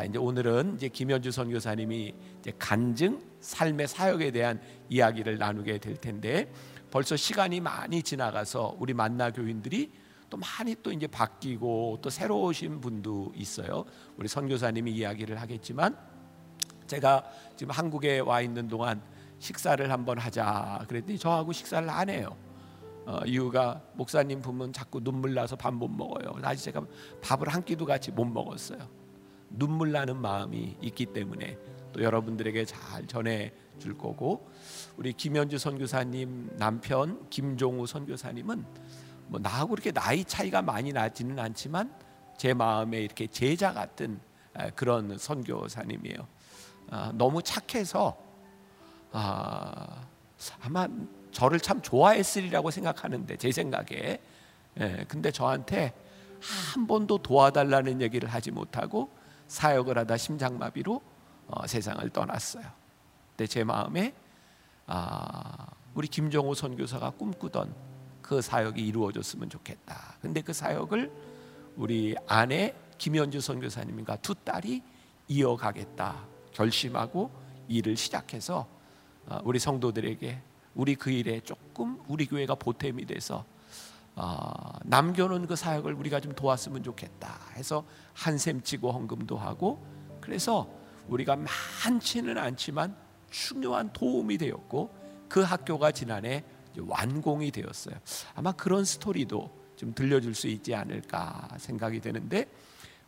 자 이제 오늘은 이제 김현주 선교사님이 이제 간증 삶의 사역에 대한 이야기를 나누게 될 텐데 벌써 시간이 많이 지나가서 우리 만나 교인들이 또 많이 또 이제 바뀌고 또 새로 오신 분도 있어요. 우리 선교사님이 이야기를 하겠지만 제가 지금 한국에 와 있는 동안 식사를 한번 하자 그랬더니 저하고 식사를 안 해요. 어, 이유가 목사님 보면 자꾸 눈물 나서 밥 못 먹어요. 아직 제가 밥을 한 끼도 같이 못 먹었어요. 눈물 나는 마음이 있기 때문에 또 여러분들에게 잘 전해 줄 거고 우리 김현주 선교사님 남편 김종우 선교사님은 뭐 나하고 이렇게 나이 차이가 많이 나지는 않지만 제 마음에 이렇게 제자 같은 그런 선교사님이에요. 아, 너무 착해서 아, 아마 저를 참 좋아했으리라고 생각하는데 제 생각에 예, 근데 저한테 한 번도 도와달라는 얘기를 하지 못하고 사역을 하다 심장마비로 어, 세상을 떠났어요. 근데 제 마음에 아, 우리 김정호 선교사가 꿈꾸던 그 사역이 이루어졌으면 좋겠다. 근데 그 사역을 우리 아내 김현주 선교사님과 두 딸이 이어가겠다 결심하고 일을 시작해서 어, 우리 성도들에게 우리 그 일에 조금 우리 교회가 보탬이 돼서 어, 남겨놓은 그 사역을 우리가 좀 도왔으면 좋겠다 해서 한샘 치고 헌금도 하고 그래서 우리가 많지는 않지만 중요한 도움이 되었고 그 학교가 지난해 완공이 되었어요. 아마 그런 스토리도 좀 들려줄 수 있지 않을까 생각이 되는데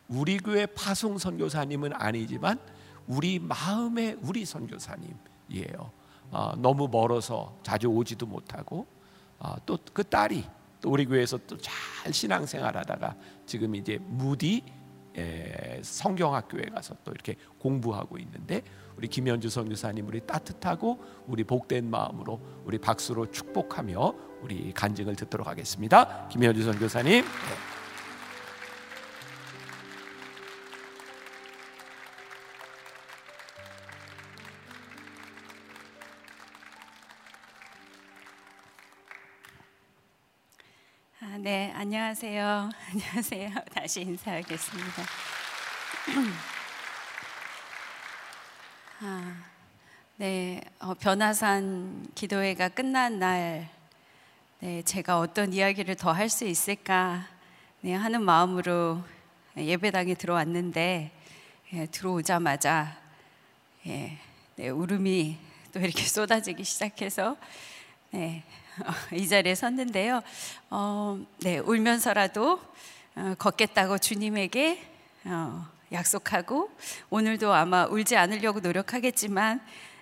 우리 교회 파송 선교사님은 아니지만 우리 마음의 우리 선교사님이에요. 어, 너무 멀어서 자주 오지도 못하고 어, 또그 딸이 또 우리 교회에서 또 잘 신앙생활하다가 지금 이제 무디 에, 성경학교에 가서 또 이렇게 공부하고 있는데 우리 김현주 선교사님 우리 따뜻하고 우리 복된 마음으로 우리 박수로 축복하며 우리 간증을 듣도록 하겠습니다. 김현주 선교사님. 안녕하세요. 안녕하세요. 다시 인사하겠습니다. 아, 네, 어, 변화산 기도회가 끝난 날, 네, 제가 어떤 이야기를 더 할 수 있을까 네, 하는 마음으로 예배당에 들어왔는데 예, 들어오자마자 예, 네, 울음이 또 이렇게 쏟아지기 시작해서 네, 어, 이 자리에 섰는데요. 어, 네, 울면서라도 어, 걷겠다고 주님에게 어, 약속하고 오늘도 아마 울지 않으려고 노력하겠지만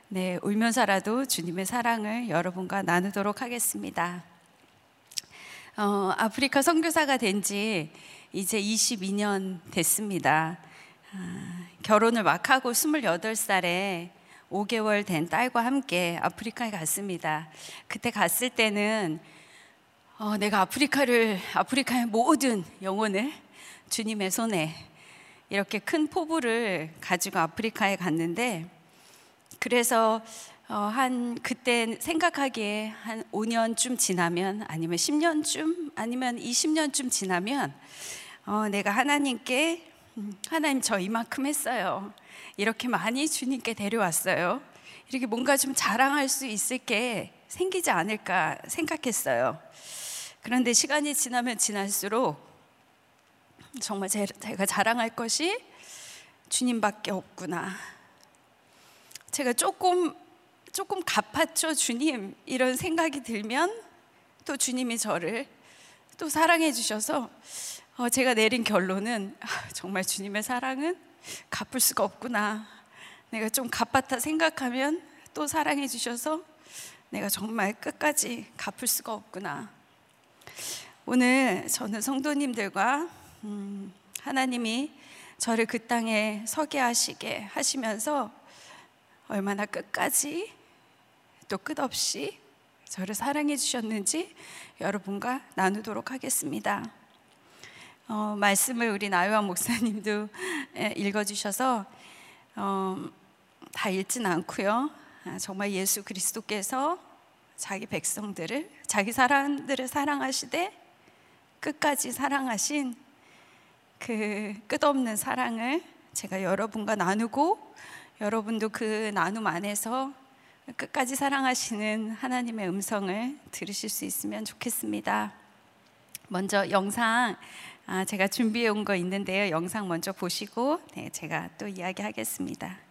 네, 울면서라도 주님의 사랑을 여러분과 나누도록 하겠습니다. 어, 아프리카 선교사가 된 지 이제 22년 됐습니다. 아, 결혼을 막 하고 28살에 5개월 된 딸과 함께 아프리카에 갔습니다. 그때 갔을 때는 어, 내가 아프리카를 아프리카의 모든 영혼을 주님의 손에 이렇게 큰 포부를 가지고 아프리카에 갔는데 그래서 어, 한 그때 생각하기에 한 5년쯤 지나면 아니면 10년쯤 아니면 20년쯤 지나면 어, 내가 하나님께 음, 하나님 저 이만큼 했어요. 이렇게 많이 주님께 데려왔어요. 이렇게 뭔가 좀 자랑할 수 있을 게 생기지 않을까 생각했어요. 그런데 시간이 지나면 지날수록 정말 제 가 자랑할 것이 주님밖에 없구나. 제가 조금 조금 갚았죠 주님 이런 생각이 들면 또 주님이 저를 또 사랑해 주셔서 어, 제가 내린 결론은 아, 정말 주님의 사랑은 갚을 수가 없구나. 내가 좀 갚았다 생각하면 또 사랑해 주셔서 내가 정말 끝까지 갚을 수가 없구나. 오늘 저는 성도님들과 음, 하나님이 저를 그 땅에 서게 하시게 하시면서 얼마나 끝까지 또 끝없이 저를 사랑해 주셨는지 여러분과 나누도록 하겠습니다. 어, 말씀을 우리 나요한 목사님도 읽어주셔서 어, 다 읽진 않고요. 아, 정말 예수 그리스도께서 자기 백성들을 자기 사람들을 사랑하시되 끝까지 사랑하신 그 끝없는 사랑을 제가 여러분과 나누고 여러분도 그 나눔 안에서 끝까지 사랑하시는 하나님의 음성을 들으실 수 있으면 좋겠습니다. 먼저 영상 아, 제가 준비해 온 거 있는데요. 영상 먼저 보시고 네, 제가 또 이야기하겠습니다.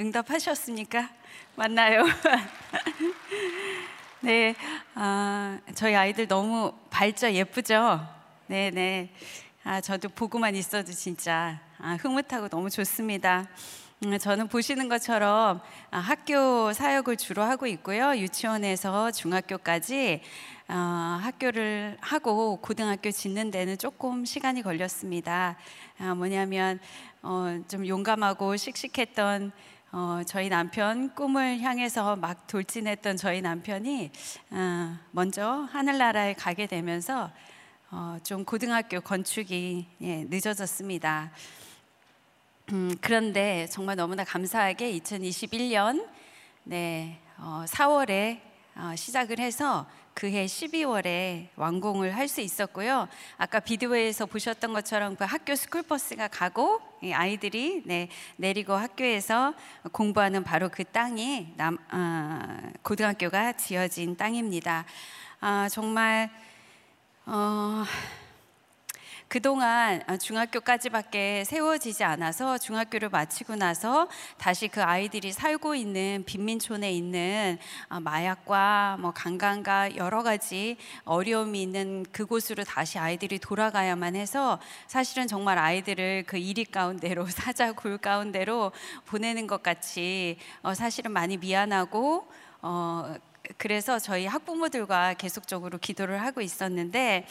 응답하셨습니까? 맞나요? 네, 아, 저희 아이들 너무 밝죠, 예쁘죠? 네, 네. 아, 저도 보고만 있어도 진짜 아, 흐뭇하고 너무 좋습니다. 음, 저는 보시는 것처럼 아, 학교 사역을 주로 하고 있고요. 유치원에서 중학교까지 어, 학교를 하고 고등학교 짓는 데는 조금 시간이 걸렸습니다. 아, 뭐냐면 어, 좀 용감하고 씩씩했던 어, 저희 남편 꿈을 향해서 막 돌진했던 저희 남편이 어, 먼저 하늘나라에 가게 되면서 어, 좀 고등학교 건축이 예, 늦어졌습니다. 음, 그런데 정말 너무나 감사하게 2021년 네, 어, 4월에 어, 시작을 해서 그해 12월에 완공을 할 수 있었고요. 아까 비디오에서 보셨던 것처럼 그 학교 스쿨버스가 가고 이 아이들이 네, 내리고 학교에서 공부하는 바로 그 땅이 남, 아, 고등학교가 지어진 땅입니다. 아, 정말 어, 그동안 아, 중학교까지밖에 세워지지 않아서 중학교를 마치고 나서 다시 그 아이들이 살고 있는 빈민촌에 있는 아, 마약과 뭐 강간과 여러 가지 어려움이 있는 그곳으로 다시 아이들이 돌아가야만 해서 사실은 정말 아이들을 그 이리 가운데로 사자 굴 가운데로 보내는 것 같이 어, 사실은 많이 미안하고 어, 그래서 저희 학부모들과 계속적으로 기도를 하고 있었는데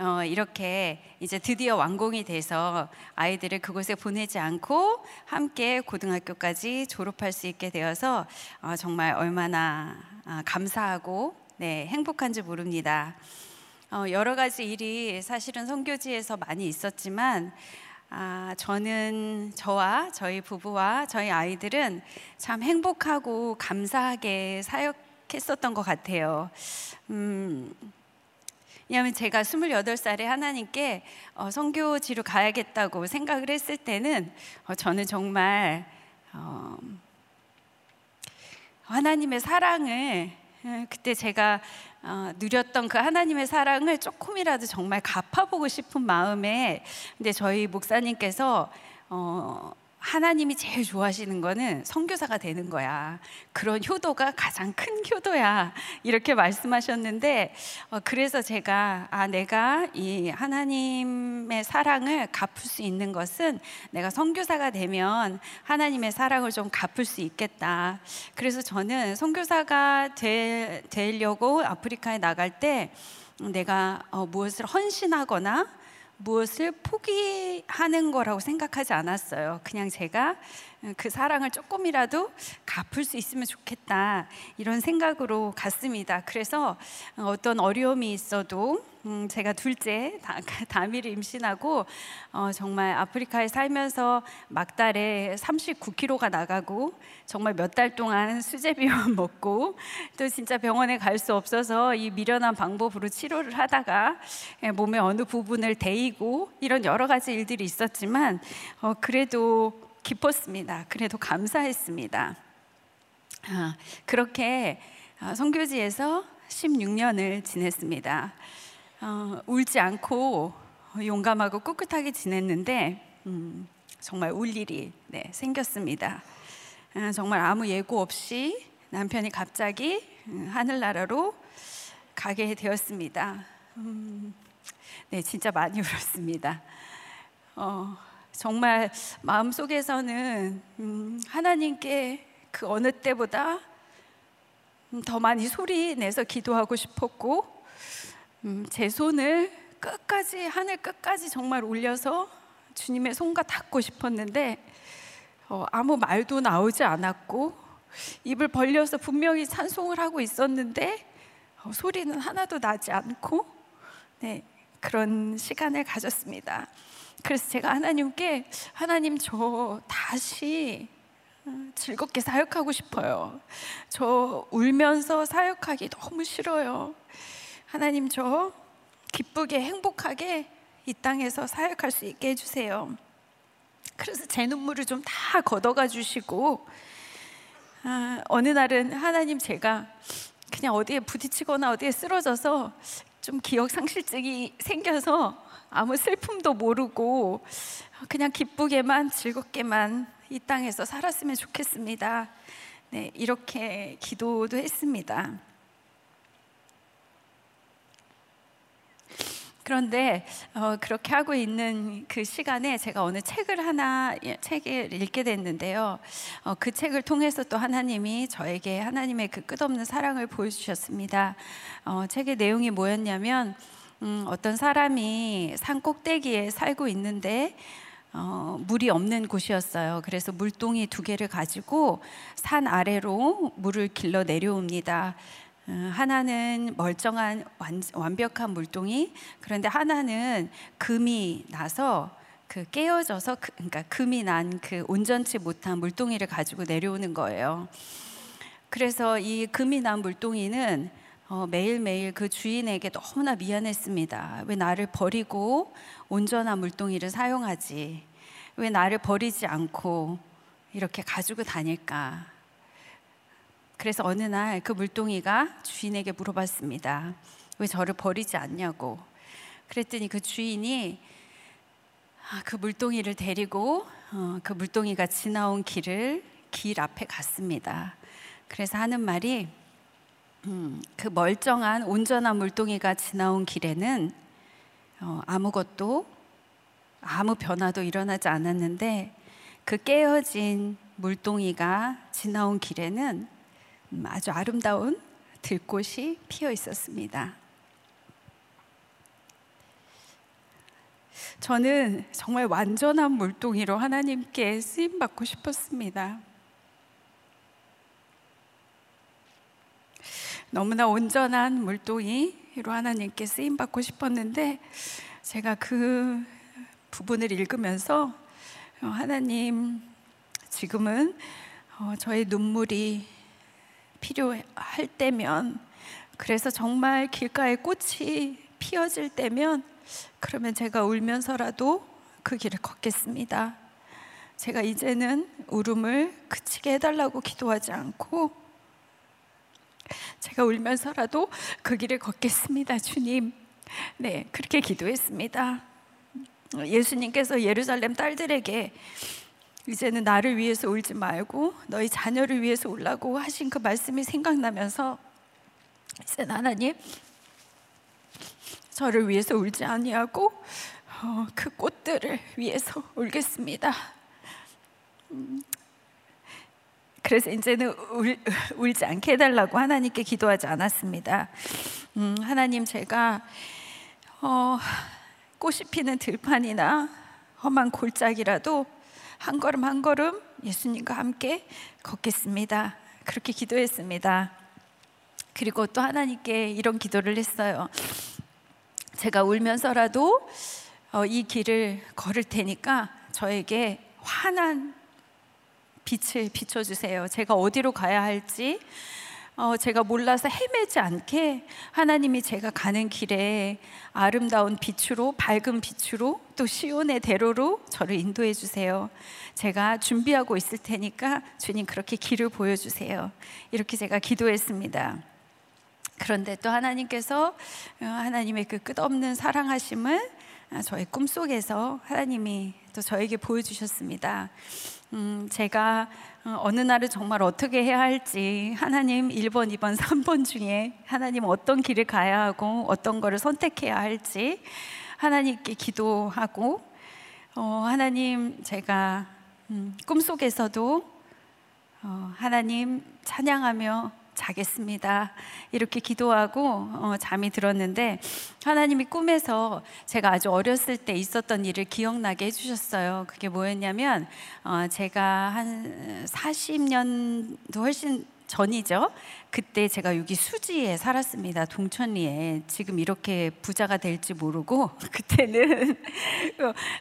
어, 이렇게 이제 드디어 완공이 돼서 아이들을 그곳에 보내지 않고 함께 고등학교까지 졸업할 수 있게 되어서 어, 정말 얼마나 아, 감사하고 네, 행복한지 모릅니다. 어, 여러 가지 일이 사실은 선교지에서 많이 있었지만 아, 저는 저와 저희 부부와 저희 아이들은 참 행복하고 감사하게 사역했었던 것 같아요. 음, 왜냐하면 제가 28살에 하나님께 어, 선교지로 가야겠다고 생각을 했을 때는 어, 저는 정말 어, 하나님의 사랑을 예, 그때 제가 어, 누렸던 그 하나님의 사랑을 조금이라도 정말 갚아보고 싶은 마음에 근데 저희 목사님께서 어, 하나님이 제일 좋아하시는 거는 선교사가 되는 거야. 그런 효도가 가장 큰 효도야. 이렇게 말씀하셨는데 어, 그래서 제가 아 내가 이 하나님의 사랑을 갚을 수 있는 것은 내가 선교사가 되면 하나님의 사랑을 좀 갚을 수 있겠다. 그래서 저는 선교사가 되, 되려고 아프리카에 나갈 때 내가 어, 무엇을 헌신하거나 무엇을 포기하는 거라고 생각하지 않았어요. 그냥 제가 그 사랑을 조금이라도 갚을 수 있으면 좋겠다 이런 생각으로 갔습니다. 그래서 어떤 어려움이 있어도 음, 제가 둘째 다미를 임신하고 어, 정말 아프리카에 살면서 막달에 39kg가 나가고 정말 몇 달 동안 수제비만 먹고 또 진짜 병원에 갈 수 없어서 이 미련한 방법으로 치료를 하다가 예, 몸의 어느 부분을 데이고 이런 여러 가지 일들이 있었지만 어, 그래도 기뻤습니다. 그래도 감사했습니다. 아, 그렇게 아, 성교지에서 16년을 지냈습니다. 어, 울지 않고 용감하고 꿋꿋하게 지냈는데 음, 정말 울 일이 네, 생겼습니다. 아, 정말 아무 예고 없이 남편이 갑자기 음, 하늘나라로 가게 되었습니다. 음, 네, 진짜 많이 울었습니다. 어, 정말 마음 속에서는 음, 하나님께 그 어느 때보다 음, 더 많이 소리 내서 기도하고 싶었고 음, 제 손을 끝까지 하늘 끝까지 정말 올려서 주님의 손과 닿고 싶었는데 어, 아무 말도 나오지 않았고 입을 벌려서 분명히 찬송을 하고 있었는데 어, 소리는 하나도 나지 않고 네, 그런 시간을 가졌습니다. 그래서 제가 하나님께 하나님 저 다시 어, 즐겁게 사역하고 싶어요. 저 울면서 사역하기 너무 싫어요. 하나님 저 기쁘게 행복하게 이 땅에서 사역할 수 있게 해주세요. 그래서 제 눈물을 좀 다 걷어가 주시고 아, 어느 날은 하나님 제가 그냥 어디에 부딪히거나 어디에 쓰러져서 좀 기억 상실증이 생겨서 아무 슬픔도 모르고 그냥 기쁘게만 즐겁게만 이 땅에서 살았으면 좋겠습니다. 네, 이렇게 기도도 했습니다. 그런데 어, 그렇게 하고 있는 그 시간에 제가 어느 책을 하나 예, 책을 읽게 됐는데요. 어, 그 책을 통해서 또 하나님이 저에게 하나님의 그 끝없는 사랑을 보여주셨습니다. 어, 책의 내용이 뭐였냐면 음, 어떤 사람이 산 꼭대기에 살고 있는데 어, 물이 없는 곳이었어요. 그래서 물동이 두 개를 가지고 산 아래로 물을 길러 내려옵니다. 어, 하나는 멀쩡한 완, 벽한 물동이 그런데 하나는 금이 나서 그 깨어져서 그, 그러니까 금이 난 그 온전치 못한 물동이를 가지고 내려오는 거예요. 그래서 이 금이 난 물동이는 어, 매일매일 그 주인에게 너무나 미안했습니다. 왜 나를 버리고 온전한 물동이를 사용하지? 왜 나를 버리지 않고 이렇게 가지고 다닐까? 그래서 어느 날 그 물동이가 주인에게 물어봤습니다. 왜 저를 버리지 않냐고. 그랬더니 그 주인이 아, 그 물동이를 데리고 어, 그 물동이가 지나온 길을 길 앞에 갔습니다. 그래서 하는 말이 음, 그 멀쩡한 온전한 물동이가 지나온 길에는 어, 아무것도 아무 변화도 일어나지 않았는데 그 깨어진 물동이가 지나온 길에는 음, 아주 아름다운 들꽃이 피어 있었습니다. 저는 정말 완전한 물동이로 하나님께 쓰임 받고 싶었습니다. 너무나 온전한 물동이로 하나님께 쓰임 받고 싶었는데 제가 그 부분을 읽으면서 어, 하나님 지금은 어, 저의 눈물이 필요할 때면 그래서 정말 길가에 꽃이 피어질 때면 그러면 제가 울면서라도 그 길을 걷겠습니다. 제가 이제는 울음을 그치게 해달라고 기도하지 않고 제가 울면서라도 그 길을 걷겠습니다, 주님. 네, 그렇게 기도했습니다. 예수님께서 예루살렘 딸들에게 이제는 나를 위해서 울지 말고 너희 자녀를 위해서 울라고 하신 그 말씀이 생각나면서 이제 하나님 저를 위해서 울지 아니하고 어, 그 꽃들을 위해서 울겠습니다. 음, 그래서 이제는 울, 울지 않게 해달라고 하나님께 기도하지 않았습니다. 음, 하나님 제가 어, 꽃이 피는 들판이나 험한 골짜기라도 한 걸음 한 걸음 예수님과 함께 걷겠습니다. 그렇게 기도했습니다. 그리고 또 하나님께 이런 기도를 했어요. 제가 울면서라도 어, 이 길을 걸을 테니까 저에게 환한 빛을 비춰주세요. 제가 어디로 가야 할지 어, 제가 몰라서 헤매지 않게 하나님이 제가 가는 길에 아름다운 빛으로 밝은 빛으로 또 시온의 대로로 저를 인도해 주세요. 제가 준비하고 있을 테니까 주님 그렇게 길을 보여주세요. 이렇게 제가 기도했습니다. 그런데 또 하나님께서 어, 하나님의 그 끝없는 사랑하심을 아, 저의 꿈속에서 하나님이 또 저에게 보여주셨습니다. 음, 제가 어, 어느 날을 정말 어떻게 해야 할지 하나님 1번, 2번, 3번 중에 하나님 어떤 길을 가야 하고 어떤 거를 선택해야 할지 하나님께 기도하고 어, 하나님 제가 음, 꿈속에서도 어, 하나님 찬양하며 자겠습니다. 이렇게 기도하고 어, 잠이 들었는데 하나님이 꿈에서 제가 아주 어렸을 때 있었던 일을 기억나게 해주셨어요. 그게 뭐였냐면 어, 제가 한 40년도 훨씬 전이죠. 그때 제가 여기 수지에 살았습니다. 동천리에. 지금 이렇게 부자가 될지 모르고 그때는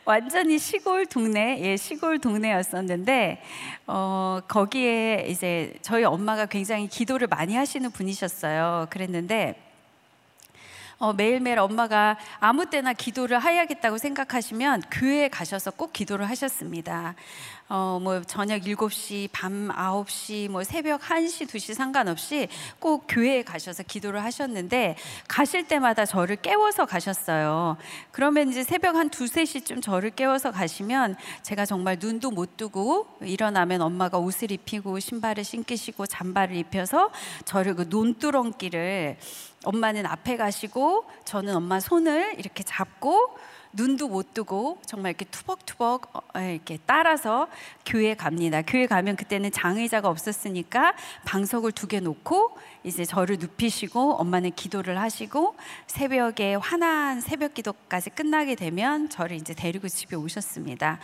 완전히 시골 동네, 예, 시골 동네였었는데 어, 거기에 이제 저희 엄마가 굉장히 기도를 많이 하시는 분이셨어요. 그랬는데 어, 매일매일 엄마가 아무 때나 기도를 해야겠다고 생각하시면 교회에 가셔서 꼭 기도를 하셨습니다. 어, 뭐 저녁 7시, 밤 9시, 뭐 새벽 1시, 2시 상관없이 꼭 교회에 가셔서 기도를 하셨는데 가실 때마다 저를 깨워서 가셨어요. 그러면 이제 새벽 한 2, 3시쯤 저를 깨워서 가시면 제가 정말 눈도 못 뜨고 일어나면 엄마가 옷을 입히고 신발을 신기시고 잠바를 입혀서 저를 그 논두렁길을 엄마는 앞에 가시고 저는 엄마 손을 이렇게 잡고 눈도 못 뜨고 정말 이렇게 투벅투벅 어, 이렇게 따라서 교회 갑니다. 교회 가면 그때는 장의자가 없었으니까 방석을 두 개 놓고 이제 저를 눕히시고 엄마는 기도를 하시고 새벽에 환한 새벽 기도까지 끝나게 되면 저를 이제 데리고 집에 오셨습니다.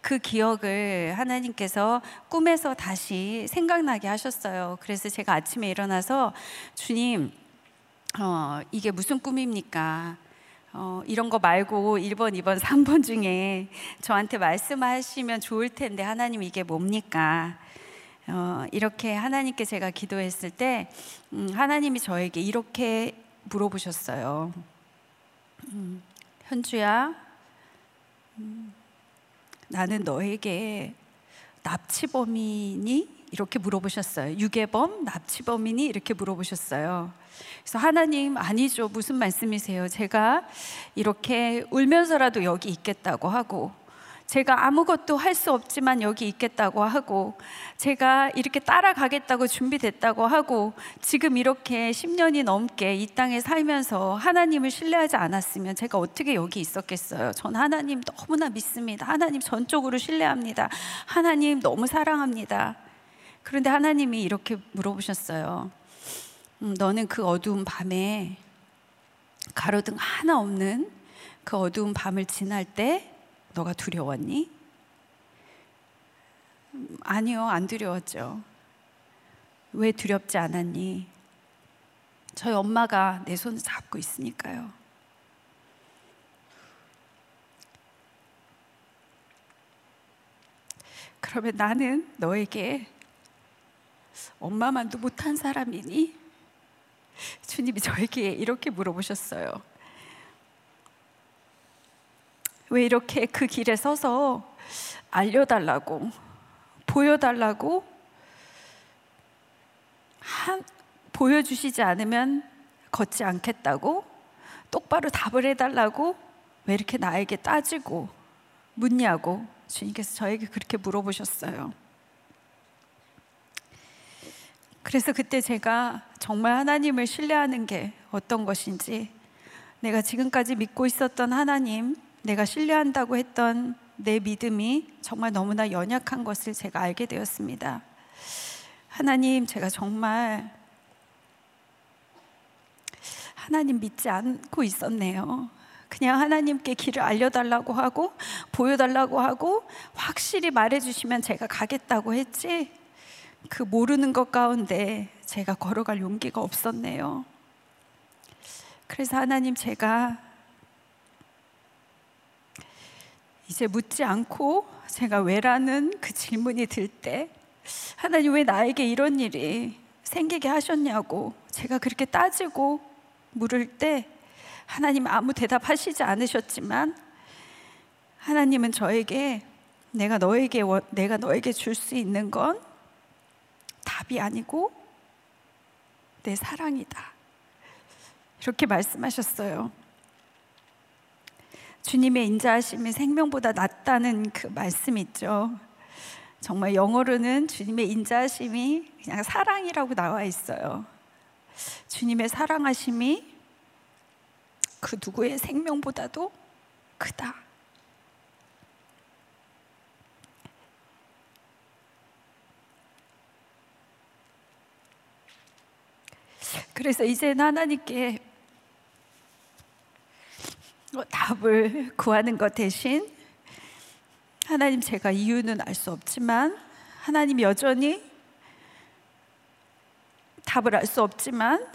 그 기억을 하나님께서 꿈에서 다시 생각나게 하셨어요. 그래서 제가 아침에 일어나서 주님 어, 이게 무슨 꿈입니까? 어, 이런 거 말고 1번, 2번, 3번 중에 저한테 말씀하시면 좋을 텐데 하나님 이게 뭡니까? 어, 이렇게 하나님께 제가 기도했을 때 음, 하나님이 저에게 이렇게 물어보셨어요. 음, 현주야, 음, 나는 너에게 납치범이니? 이렇게 물어보셨어요. 유괴범, 납치범이니? 이렇게 물어보셨어요. 그래서 하나님 아니죠. 무슨 말씀이세요? 제가 이렇게 울면서라도 여기 있겠다고 하고 제가 아무것도 할 수 없지만 여기 있겠다고 하고 제가 이렇게 따라가겠다고 준비됐다고 하고 지금 이렇게 10년이 넘게 이 땅에 살면서 하나님을 신뢰하지 않았으면 제가 어떻게 여기 있었겠어요? 전 하나님 너무나 믿습니다. 하나님 전적으로 신뢰합니다. 하나님 너무 사랑합니다. 그런데 하나님이 이렇게 물어보셨어요. 음, 너는 그 어두운 밤에 가로등 하나 없는 그 어두운 밤을 지날 때 너가 두려웠니? 음, 아니요, 안 두려웠죠. 왜 두렵지 않았니? 저희 엄마가 내 손을 잡고 있으니까요. 그러면 나는 너에게 엄마만도 못한 사람이니? 주님이 저에게 이렇게 물어보셨어요. 왜 이렇게 그 길에 서서 알려달라고, 보여달라고, 한, 보여주시지 않으면 걷지 않겠다고, 똑바로 답을 해달라고, 왜 이렇게 나에게 따지고, 묻냐고, 주님께서 저에게 그렇게 물어보셨어요. 그래서 그때 제가 정말 하나님을 신뢰하는 게 어떤 것인지, 내가 지금까지 믿고 있었던 하나님, 내가 신뢰한다고 했던 내 믿음이 정말 너무나 연약한 것을 제가 알게 되었습니다. 하나님, 제가 정말 하나님 믿지 않고 있었네요. 그냥 하나님께 길을 알려달라고 하고, 보여달라고 하고, 확실히 말해주시면 제가 가겠다고 했지, 그 모르는 것 가운데 제가 걸어갈 용기가 없었네요. 그래서 하나님 제가 이제 묻지 않고 제가 왜라는 그 질문이 들 때 하나님 왜 나에게 이런 일이 생기게 하셨냐고 제가 그렇게 따지고 물을 때 하나님 아무 대답하시지 않으셨지만 하나님은 저에게 내가 너에게 내가 너에게 줄 수 있는 건 답이 아니고 내 사랑이다. 이렇게 말씀하셨어요. 주님의 인자하심이 생명보다 낫다는 그 말씀 있죠. 정말 영어로는 주님의 인자하심이 그냥 사랑이라고 나와 있어요. 주님의 사랑하심이 그 누구의 생명보다도 크다. 그래서 이제는 하나님께 뭐 답을 구하는 것 대신 하나님 제가 이유는 알 수 없지만 하나님 여전히 답을 알 수 없지만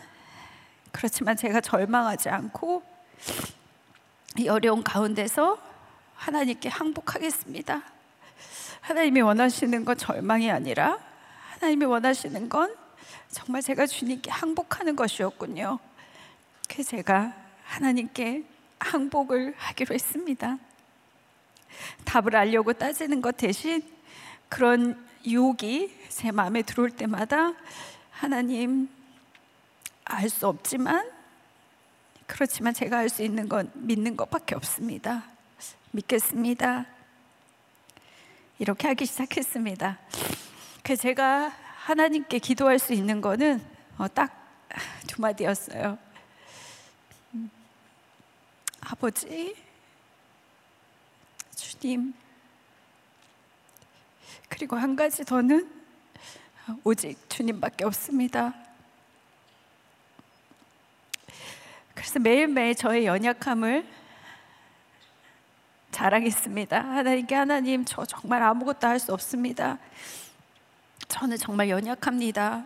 그렇지만 제가 절망하지 않고 이 어려운 가운데서 하나님께 항복하겠습니다. 하나님이 원하시는 건 절망이 아니라 하나님이 원하시는 건 정말 제가 주님께 항복하는 것이었군요. 그 제가 하나님께 항복을 하기로 했습니다. 답을 알려고 따지는 것 대신 그런 유혹이 제 마음에 들어올 때마다 하나님 알 수 없지만 그렇지만 제가 할수 있는 건 믿는 것밖에 없습니다. 믿겠습니다. 이렇게 하기 시작했습니다. 그 제가 하나님께 기도할 수 있는 거는 어, 딱두 마디였어요. 음, 아버지, 주님, 그리고 한 가지 더는 오직 주님밖에 없습니다. 그래서 매일매일 저의 연약함을 자랑했습니다. 하나님께 하나님, 저 정말 아무것도 할 수 없습니다. 저는 정말 연약합니다.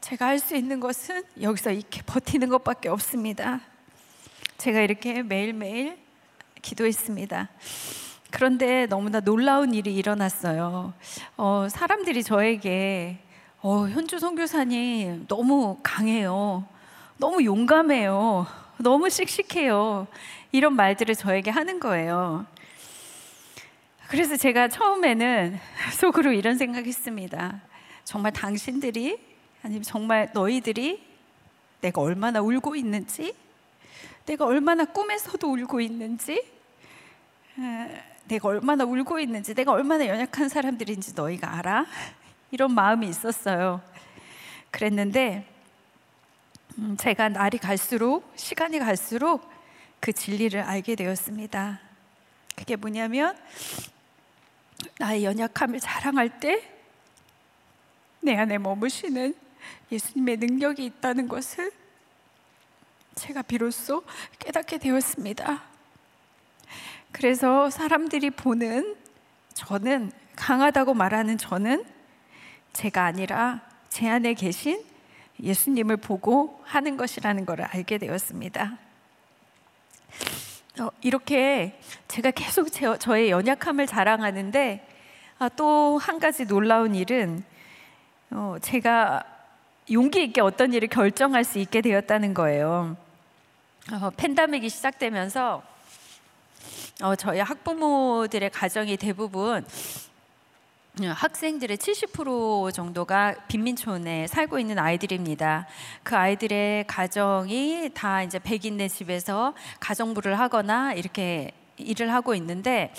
제가 할 수 있는 것은 여기서 이렇게 버티는 것밖에 없습니다. 제가 이렇게 매일매일 기도했습니다. 그런데 너무나 놀라운 일이 일어났어요. 어, 사람들이 저에게 어, 현주 선교사님 너무 강해요. 너무 용감해요. 너무 씩씩해요. 이런 말들을 저에게 하는 거예요. 그래서 제가 처음에는 속으로 이런 생각했습니다. 정말 당신들이 아니면 정말 너희들이 내가 얼마나 울고 있는지, 내가 얼마나 꿈에서도 울고 있는지, 내가 얼마나 울고 있는지, 내가 얼마나 연약한 사람들인지 너희가 알아? 이런 마음이 있었어요. 그랬는데 음, 제가 날이 갈수록 시간이 갈수록 그 진리를 알게 되었습니다. 그게 뭐냐면 나의 연약함을 자랑할 때 내 안에 머무시는 예수님의 능력이 있다는 것을 제가 비로소 깨닫게 되었습니다. 그래서 사람들이 보는 저는 강하다고 말하는 저는 제가 아니라 제 안에 계신 예수님을 보고 하는 것이라는 것을 알게 되었습니다. 어, 이렇게 제가 계속 제, 저의 연약함을 자랑하는데 아, 또한 가지 놀라운 일은 어, 제가 용기 있게 어떤 일을 결정할 수 있게 되었다는 거예요. 어, 팬데믹이 시작되면서 어, 저희 학부모들의 가정이 대부분 어, 학생들의 70% 정도가 빈민촌에 살고 있는 아이들입니다. 그 아이들의 가정이 다 이제 백인네 집에서 가정부를 하거나 이렇게 일을 하고 있는데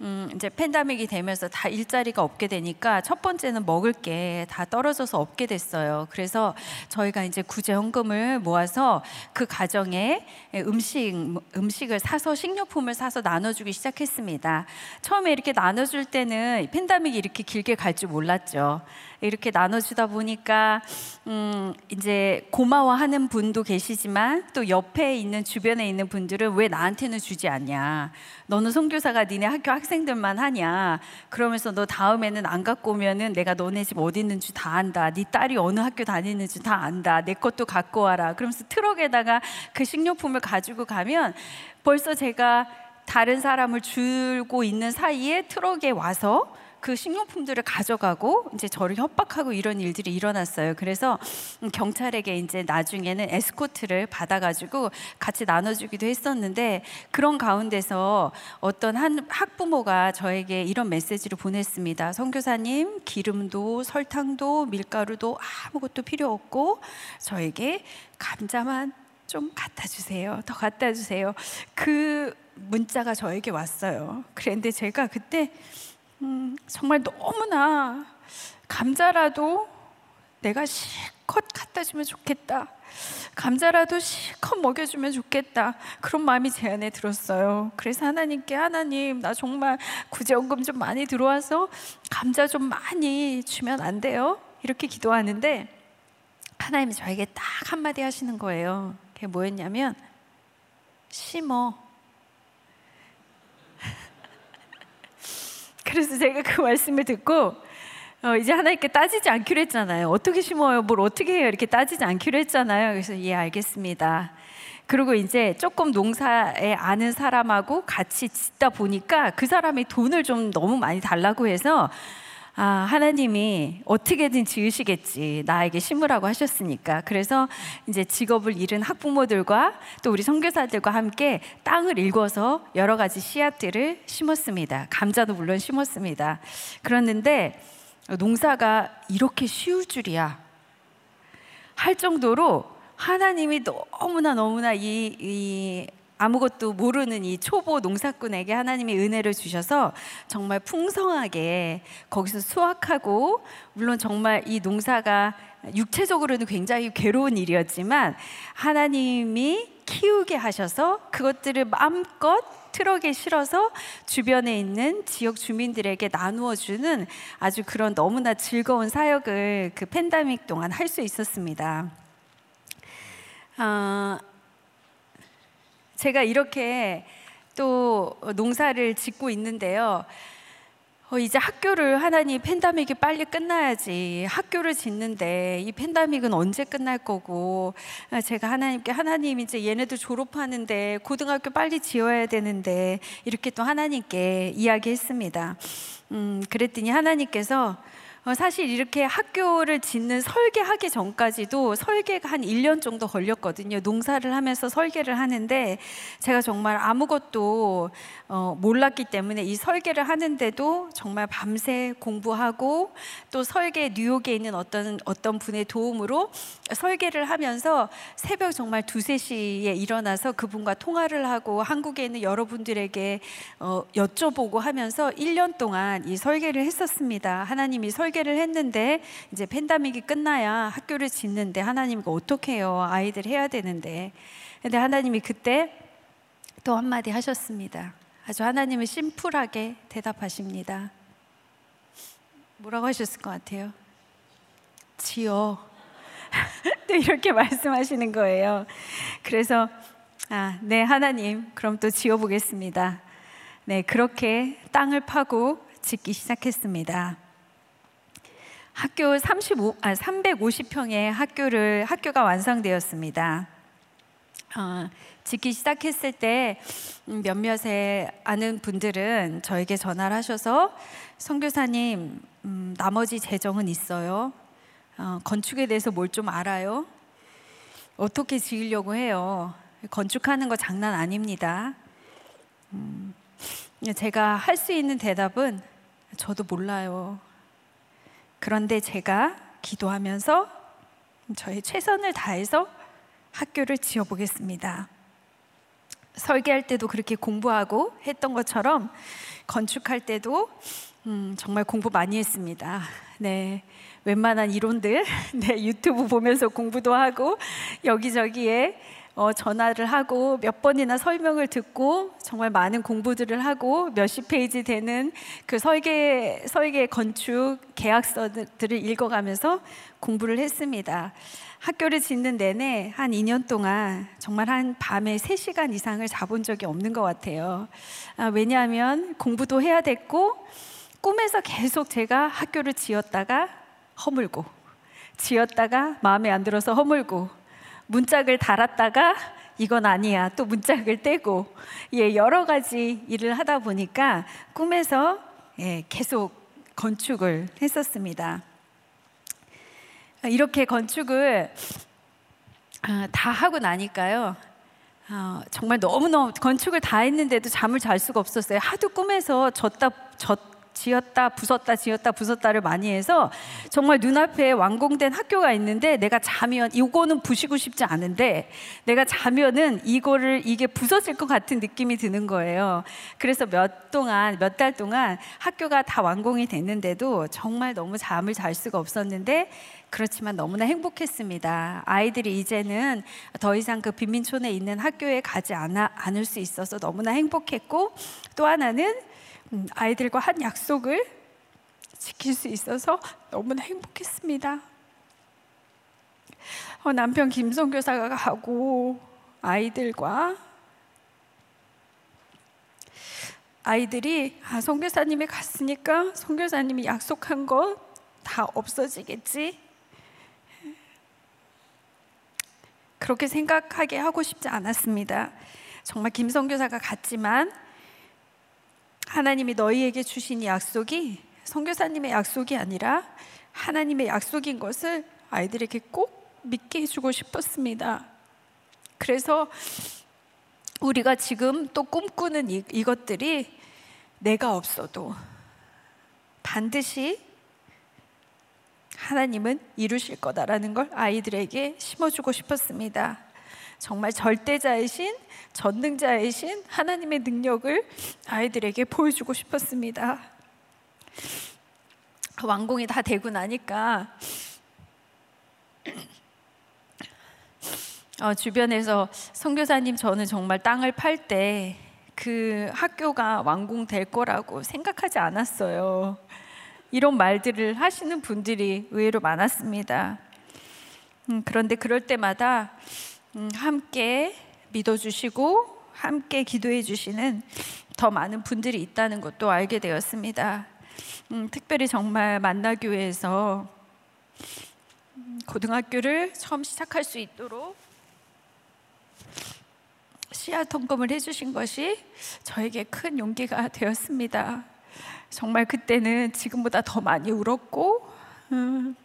음, 이제 팬데믹이 되면서 다 일자리가 없게 되니까 첫 번째는 먹을 게 다 떨어져서 없게 됐어요. 그래서 저희가 이제 구제 현금을 모아서 그 가정에 음식 음식을 사서 식료품을 사서 나눠주기 시작했습니다. 처음에 이렇게 나눠줄 때는 팬데믹이 이렇게 길게 갈 줄 몰랐죠. 이렇게 나눠주다 보니까 음, 이제 고마워하는 분도 계시지만 또 옆에 있는 주변에 있는 분들은 왜 나한테는 주지 않냐? 너는 선교사가 니네 학교 학생들만 하냐? 그러면서 너 다음에는 안 갖고 오면은 내가 너네 집 어디 있는지 다 안다. 네 딸이 어느 학교 다니는지 다 안다. 내 것도 갖고 와라. 그러면서 트럭에다가 그 식료품을 가지고 가면 벌써 제가 다른 사람을 줄고 있는 사이에 트럭에 와서 그 식료품들을 가져가고 이제 저를 협박하고 이런 일들이 일어났어요. 그래서 경찰에게 이제 나중에는 에스코트를 받아가지고 같이 나눠주기도 했었는데 그런 가운데서 어떤 한 학부모가 저에게 이런 메시지를 보냈습니다. 선교사님 기름도 설탕도 밀가루도 아무것도 필요 없고 저에게 감자만 좀 갖다 주세요. 더 갖다 주세요. 그 문자가 저에게 왔어요. 그런데 제가 그때 음, 정말 너무나 감자라도 내가 실컷 갖다 주면 좋겠다. 감자라도 실컷 먹여주면 좋겠다. 그런 마음이 제 안에 들었어요. 그래서 하나님께 하나님, 나 정말 구제원금 좀 많이 들어와서 감자 좀 많이 주면 안 돼요? 이렇게 기도하는데 하나님이 저에게 딱 한마디 하시는 거예요. 그게 뭐였냐면, 심어. 그래서 제가 그 말씀을 듣고 어, 이제 하나님께 따지지 않기로 했잖아요. 어떻게 심어요? 뭘 어떻게 해요? 이렇게 따지지 않기로 했잖아요. 그래서 예, 알겠습니다. 그리고 이제 조금 농사에 아는 사람하고 같이 짓다 보니까 그 사람이 돈을 좀 너무 많이 달라고 해서 아, 하나님이 어떻게든 지으시겠지. 나에게 심으라고 하셨으니까. 그래서 이제 직업을 잃은 학부모들과 또 우리 선교사들과 함께 땅을 읽어서 여러 가지 씨앗들을 심었습니다. 감자도 물론 심었습니다. 그랬는데 농사가 이렇게 쉬울 줄이야. 할 정도로 하나님이 너무나 너무나 이, 이 아무것도 모르는 이 초보 농사꾼에게 하나님이 은혜를 주셔서 정말 풍성하게 거기서 수확하고 물론 정말 이 농사가 육체적으로는 굉장히 괴로운 일이었지만 하나님이 키우게 하셔서 그것들을 마음껏 트럭에 실어서 주변에 있는 지역 주민들에게 나누어 주는 아주 그런 너무나 즐거운 사역을 그 팬데믹 동안 할 수 있었습니다. 어, 제가 이렇게 또 농사를 짓고 있는데요. 어, 이제 학교를 하나님 팬데믹이 빨리 끝나야지 학교를 짓는데 이 팬데믹은 언제 끝날 거고 아, 제가 하나님께 하나님 이제 얘네들 졸업하는데 고등학교 빨리 지어야 되는데 이렇게 또 하나님께 이야기했습니다. 음, 그랬더니 하나님께서 어, 사실 이렇게 학교를 짓는 설계하기 전까지도 설계가 한 1년 정도 걸렸거든요. 농사를 하면서 설계를 하는데 제가 정말 아무것도 어, 몰랐기 때문에 이 설계를 하는데도 정말 밤새 공부하고 또 설계 뉴욕에 있는 어떤 어떤 분의 도움으로 설계를 하면서 새벽 정말 두세 시에 일어나서 그분과 통화를 하고 한국에 있는 여러분들에게 어, 여쭤보고 하면서 1년 동안 이 설계를 했었습니다. 하나님이 설계 를 했는데 이제 팬데믹이 끝나야 학교를 짓는데 하나님 이 어떻게 해요? 아이들 해야 되는데. 근데 하나님이 그때 또 한마디 하셨습니다. 아주 하나님은 심플하게 대답하십니다. 뭐라고 하셨을 것 같아요? 지어. 또 이렇게 말씀하시는 거예요. 그래서 아, 네 하나님, 그럼 또 지어 보겠습니다. 네, 그렇게 땅을 파고 짓기 시작했습니다. 학교 35, 아, 350평의 학교를 학교가 완성되었습니다. 어, 짓기 시작했을 때 음, 몇몇의 아는 분들은 저에게 전화를 하셔서 선교사님 음, 나머지 재정은 있어요. 어, 건축에 대해서 뭘 좀 알아요? 어떻게 지으려고 해요? 건축하는 거 장난 아닙니다. 음, 제가 할 수 있는 대답은 저도 몰라요. 그런데 제가 기도하면서 저의 최선을 다해서 학교를 지어보겠습니다. 설계할 때도 그렇게 공부하고 했던 것처럼 건축할 때도 음, 정말 공부 많이 했습니다. 네. 웬만한 이론들, 네, 유튜브 보면서 공부도 하고 여기저기에 어, 전화를 하고 몇 번이나 설명을 듣고 정말 많은 공부들을 하고 몇십 페이지 되는 그 설계 설계 건축 계약서들을 읽어가면서 공부를 했습니다. 학교를 짓는 내내 한 2년 동안 정말 한 밤에 3시간 이상을 자본 적이 없는 것 같아요. 아, 왜냐하면 공부도 해야 됐고 꿈에서 계속 제가 학교를 지었다가 허물고 지었다가 마음에 안 들어서 허물고 문짝을 달았다가 이건 아니야. 또 문짝을 떼고 예, 여러 가지 일을 하다 보니까 꿈에서 예, 계속 건축을 했었습니다. 이렇게 건축을 아, 다 하고 나니까요. 어, 정말 너무너무 건축을 다 했는데도 잠을 잘 수가 없었어요. 하도 꿈에서 졌다 졌 지었다 부쉈다 지었다 부쉈다를 많이 해서 정말 눈앞에 완공된 학교가 있는데 내가 자면 이거는 부시고 싶지 않은데 내가 자면은 이거를 이게 부서질 것 같은 느낌이 드는 거예요. 그래서 몇 동안 몇 달 동안 학교가 다 완공이 됐는데도 정말 너무 잠을 잘 수가 없었는데 그렇지만 너무나 행복했습니다. 아이들이 이제는 더 이상 그 빈민촌에 있는 학교에 가지 않아, 않을 수 있어서 너무나 행복했고 또 하나는 음, 아이들과 한 약속을 지킬 수 있어서 너무나 행복했습니다. 어, 남편 김성 교사가 가고 아이들과 아이들이 아, 성교사님이 갔으니까 성교사님이 약속한 거다 없어지겠지. 그렇게 생각하게 하고 싶지 않았습니다. 정말 김성교사가 갔지만 하나님이 너희에게 주신 약속이 선교사님의 약속이 아니라 하나님의 약속인 것을 아이들에게 꼭 믿게 해주고 싶었습니다. 그래서 우리가 지금 또 꿈꾸는 이, 이것들이 내가 없어도 반드시 하나님은 이루실 거다라는 걸 아이들에게 심어주고 싶었습니다. 정말 절대자이신 전능자이신 하나님의 능력을 아이들에게 보여주고 싶었습니다. 완공이 다 되고 나니까 어, 주변에서 선교사님 저는 정말 땅을 팔 때 그 학교가 완공될 거라고 생각하지 않았어요. 이런 말들을 하시는 분들이 의외로 많았습니다. 음, 그런데 그럴 때마다 음, 함께 믿어주시고 함께 기도해 주시는 더 많은 분들이 있다는 것도 알게 되었습니다. 음, 특별히 정말 만나교회에서 음, 고등학교를 처음 시작할 수 있도록 시야 통금을 해주신 것이 저에게 큰 용기가 되었습니다. 정말 그때는 지금보다 더 많이 울었고 음,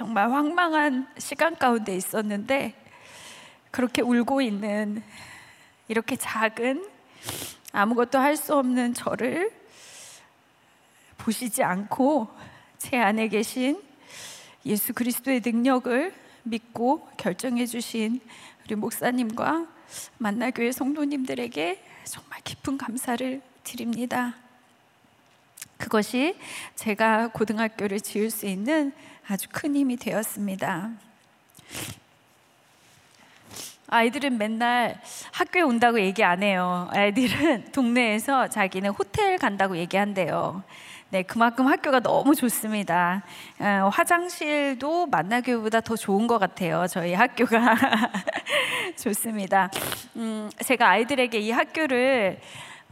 정말 황망한 시간 가운데 있었는데 그렇게 울고 있는 이렇게 작은 아무것도 할 수 없는 저를 보시지 않고 제 안에 계신 예수 그리스도의 능력을 믿고 결정해 주신 우리 목사님과 만나교회 성도님들에게 정말 깊은 감사를 드립니다. 그것이 제가 고등학교를 지을 수 있는 아주 큰 힘이 되었습니다. 아이들은 맨날 학교에 온다고 얘기 안 해요. 아이들은 동네에서 자기는 호텔 간다고 얘기한대요. 네, 그만큼 학교가 너무 좋습니다. 어, 화장실도 만나교보다 더 좋은 것 같아요. 저희 학교가 좋습니다. 음, 제가 아이들에게 이 학교를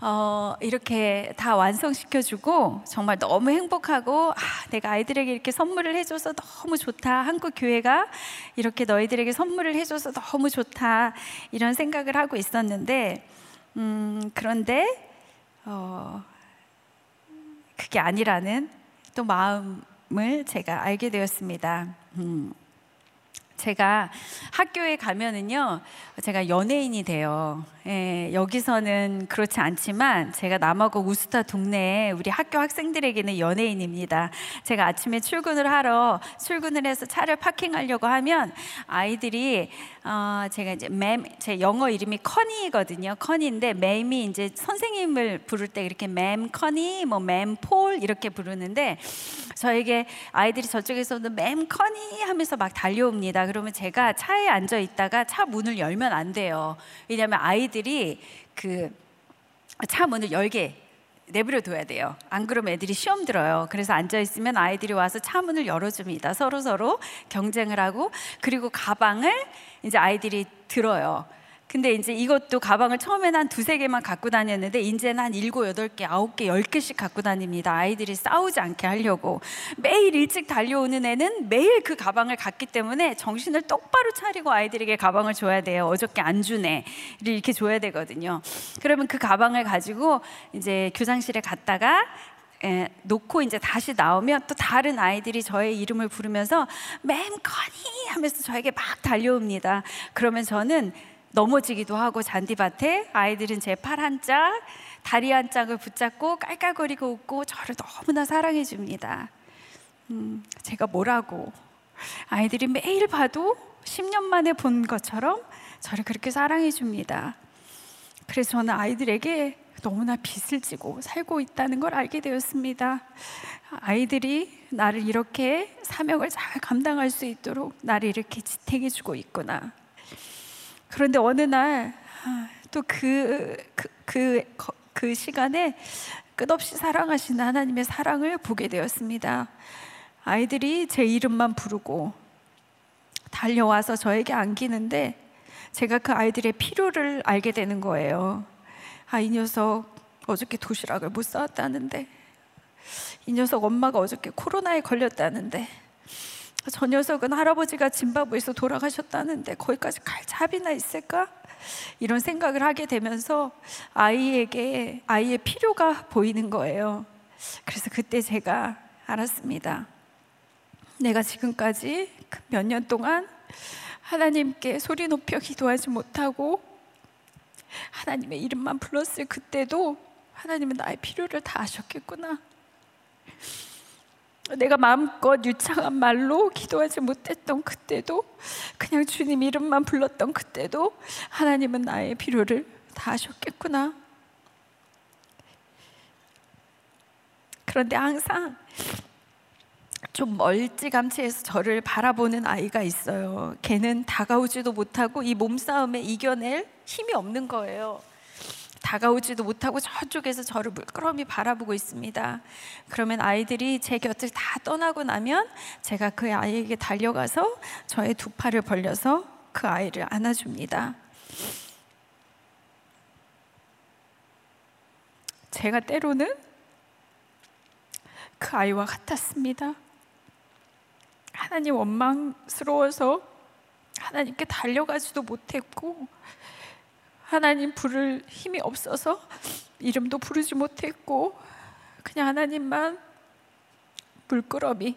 어, 이렇게 다 완성시켜주고 정말 너무 행복하고 아, 내가 아이들에게 이렇게 선물을 해줘서 너무 좋다. 한국 교회가 이렇게 너희들에게 선물을 해줘서 너무 좋다. 이런 생각을 하고 있었는데 음, 그런데 어, 그게 아니라는 또 마음을 제가 알게 되었습니다. 음. 제가 학교에 가면은요, 제가 연예인이 돼요. 예, 여기서는 그렇지 않지만 제가 남아고 우스타 동네에 우리 학교 학생들에게는 연예인입니다. 제가 아침에 출근을 하러 출근을 해서 차를 파킹하려고 하면 아이들이 어, 제가 이제 맴, 제 영어 이름이 커니거든요. 커니인데 맴이 이제 선생님을 부를 때 이렇게 맴 커니, 뭐맴 폴 이렇게 부르는데 저에게 아이들이 저쪽에서도 맴 커니 하면서 막 달려옵니다. 그러면 제가 차에 앉아 있다가 차 문을 열면 안 돼요. 왜냐하면 아이들 이 그 차 문을 열게 내버려 둬야 돼요. 안 그러면 애들이 시험 들어요. 그래서 앉아 있으면 아이들이 와서 차 문을 열어줍니다. 서로 서로 경쟁을 하고 그리고 가방을 이제 아이들이 들어요. 근데 이제 이것도 가방을 처음에는 한 두세 개만 갖고 다녔는데 이제는 한 일곱 여덟 개, 아홉 개, 열 개씩 갖고 다닙니다. 아이들이 싸우지 않게 하려고. 매일 일찍 달려오는 애는 매일 그 가방을 갖기 때문에 정신을 똑바로 차리고 아이들에게 가방을 줘야 돼요. 어저께 안 주네. 이렇게 줘야 되거든요. 그러면 그 가방을 가지고 이제 교장실에 갔다가 에, 놓고 이제 다시 나오면 또 다른 아이들이 저의 이름을 부르면서 맴 커니 하면서 저에게 막 달려옵니다. 그러면 저는 넘어지기도 하고 잔디밭에 아이들은 제 팔 한 짝, 다리 한 짝을 붙잡고 깔깔거리고 웃고 저를 너무나 사랑해 줍니다. 음, 제가 뭐라고 아이들이 매일 봐도 10년 만에 본 것처럼 저를 그렇게 사랑해 줍니다. 그래서 저는 아이들에게 너무나 빚을 지고 살고 있다는 걸 알게 되었습니다. 아이들이 나를 이렇게 사명을 잘 감당할 수 있도록 나를 이렇게 지탱해 주고 있구나. 그런데 어느 날또그 그, 그, 그, 그 시간에 끝없이 사랑하신 하나님의 사랑을 보게 되었습니다. 아이들이 제 이름만 부르고 달려와서 저에게 안기는데 제가 그 아이들의 필요를 알게 되는 거예요. 아, 이 녀석 어저께 도시락을 못 싸왔다는데, 이 녀석 엄마가 어저께 코로나에 걸렸다는데, 저 녀석은 할아버지가 짐바브에서 돌아가셨다는데 거기까지 갈 자비나 있을까? 이런 생각을 하게 되면서 아이에게 아이의 필요가 보이는 거예요. 그래서 그때 제가 알았습니다. 내가 지금까지 그몇년 동안 하나님께 소리 높여 기도하지 못하고 하나님의 이름만 불렀을 그때도 하나님은 나의 필요를 다 아셨겠구나. 내가 마음껏 유창한 말로 기도하지 못했던 그때도 그냥 주님 이름만 불렀던 그때도 하나님은 나의 필요를 다 하셨겠구나. 그런데 항상 좀 멀찌감치해서 저를 바라보는 아이가 있어요. 걔는 다가오지도 못하고 이 몸싸움에 이겨낼 힘이 없는 거예요. 다가오지도 못하고 저쪽에서 저를 물끄러미 바라보고 있습니다. 그러면 아이들이 제 곁을 다 떠나고 나면 제가 그 아이에게 달려가서 저의 두 팔을 벌려서 그 아이를 안아줍니다. 제가 때로는 그 아이와 같았습니다. 하나님 원망스러워서 하나님께 달려가지도 못했고 하나님 부를 힘이 없어서 이름도 부르지 못했고 그냥 하나님만 물끄러미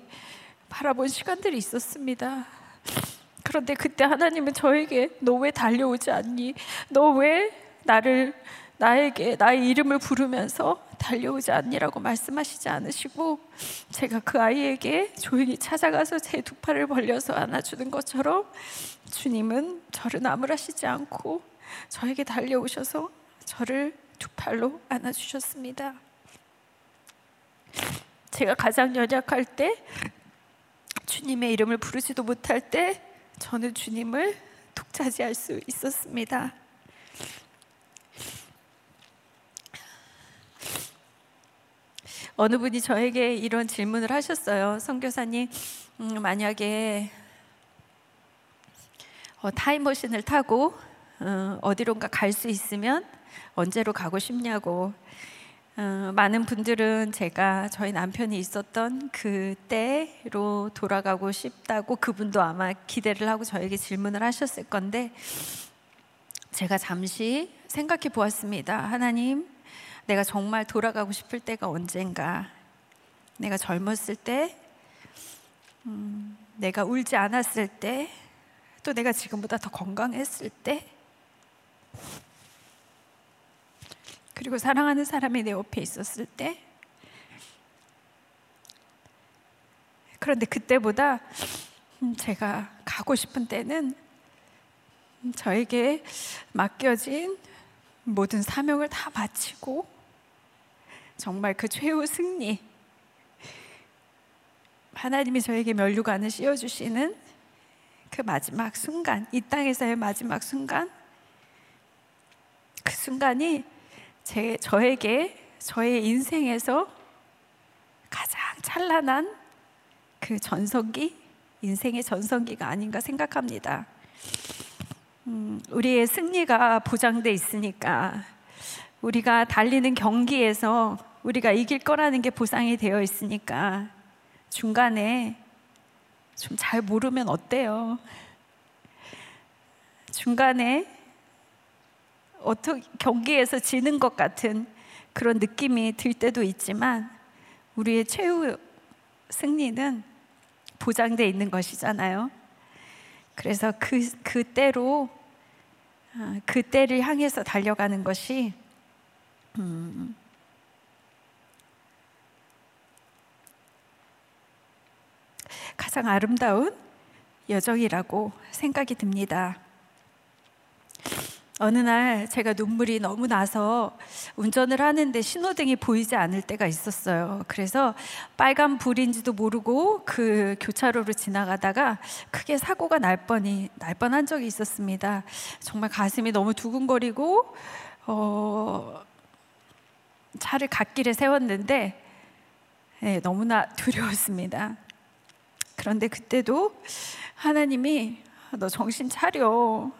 바라본 시간들이 있었습니다. 그런데 그때 하나님은 저에게 너 왜 달려오지 않니? 너 왜 나를 나에게 나의 이름을 부르면서 달려오지 않니라고 말씀하시지 않으시고 제가 그 아이에게 조용히 찾아가서 제 두 팔을 벌려서 안아주는 것처럼 주님은 저를 나무라시지 않고 저에게 달려오셔서 저를 두 팔로 안아주셨습니다. 제가 가장 연약할 때 주님의 이름을 부르지도 못할 때 저는 주님을 독차지할 수 있었습니다. 어느 분이 저에게 이런 질문을 하셨어요. 선교사님, 음, 만약에 어, 타임머신을 타고 어, 어디론가 갈 수 있으면 언제로 가고 싶냐고. 어, 많은 분들은 제가 저희 남편이 있었던 그 때로 돌아가고 싶다고 그분도 아마 기대를 하고 저에게 질문을 하셨을 건데 제가 잠시 생각해 보았습니다. 하나님, 내가 정말 돌아가고 싶을 때가 언젠가? 내가 젊었을 때, 음, 내가 울지 않았을 때, 또 내가 지금보다 더 건강했을 때, 그리고 사랑하는 사람이 내 옆에 있었을 때, 그런데 그때보다 음, 제가 가고 싶은 때는 음, 저에게 맡겨진 모든 사명을 다 마치고 정말 그 최후 승리 하나님이 저에게 면류관을 씌워주시는 그 마지막 순간 이 땅에서의 마지막 순간 그 순간이 제, 저에게 저의 인생에서 가장 찬란한 그 전성기 인생의 전성기가 아닌가 생각합니다. 음, 우리의 승리가 보장돼 있으니까 우리가 달리는 경기에서 우리가 이길 거라는 게 보상이 되어 있으니까 중간에 좀 잘 모르면 어때요? 중간에 어떻게 경기에서 지는 것 같은 그런 느낌이 들 때도 있지만 우리의 최후 승리는 보장돼 있는 것이잖아요. 그래서 그 그때로 아, 그때를 향해서 달려가는 것이 음, 가장 아름다운 여정이라고 생각이 듭니다. 어느 날 제가 눈물이 너무 나서 운전을 하는데 신호등이 보이지 않을 때가 있었어요. 그래서 빨간 불인지도 모르고 그 교차로를 지나가다가 크게 사고가 날 뻔이 날 뻔한 적이 있었습니다. 정말 가슴이 너무 두근거리고 어, 차를 갓길에 세웠는데 네, 너무나 두려웠습니다. 그런데 그때도 하나님이 너 정신 차려.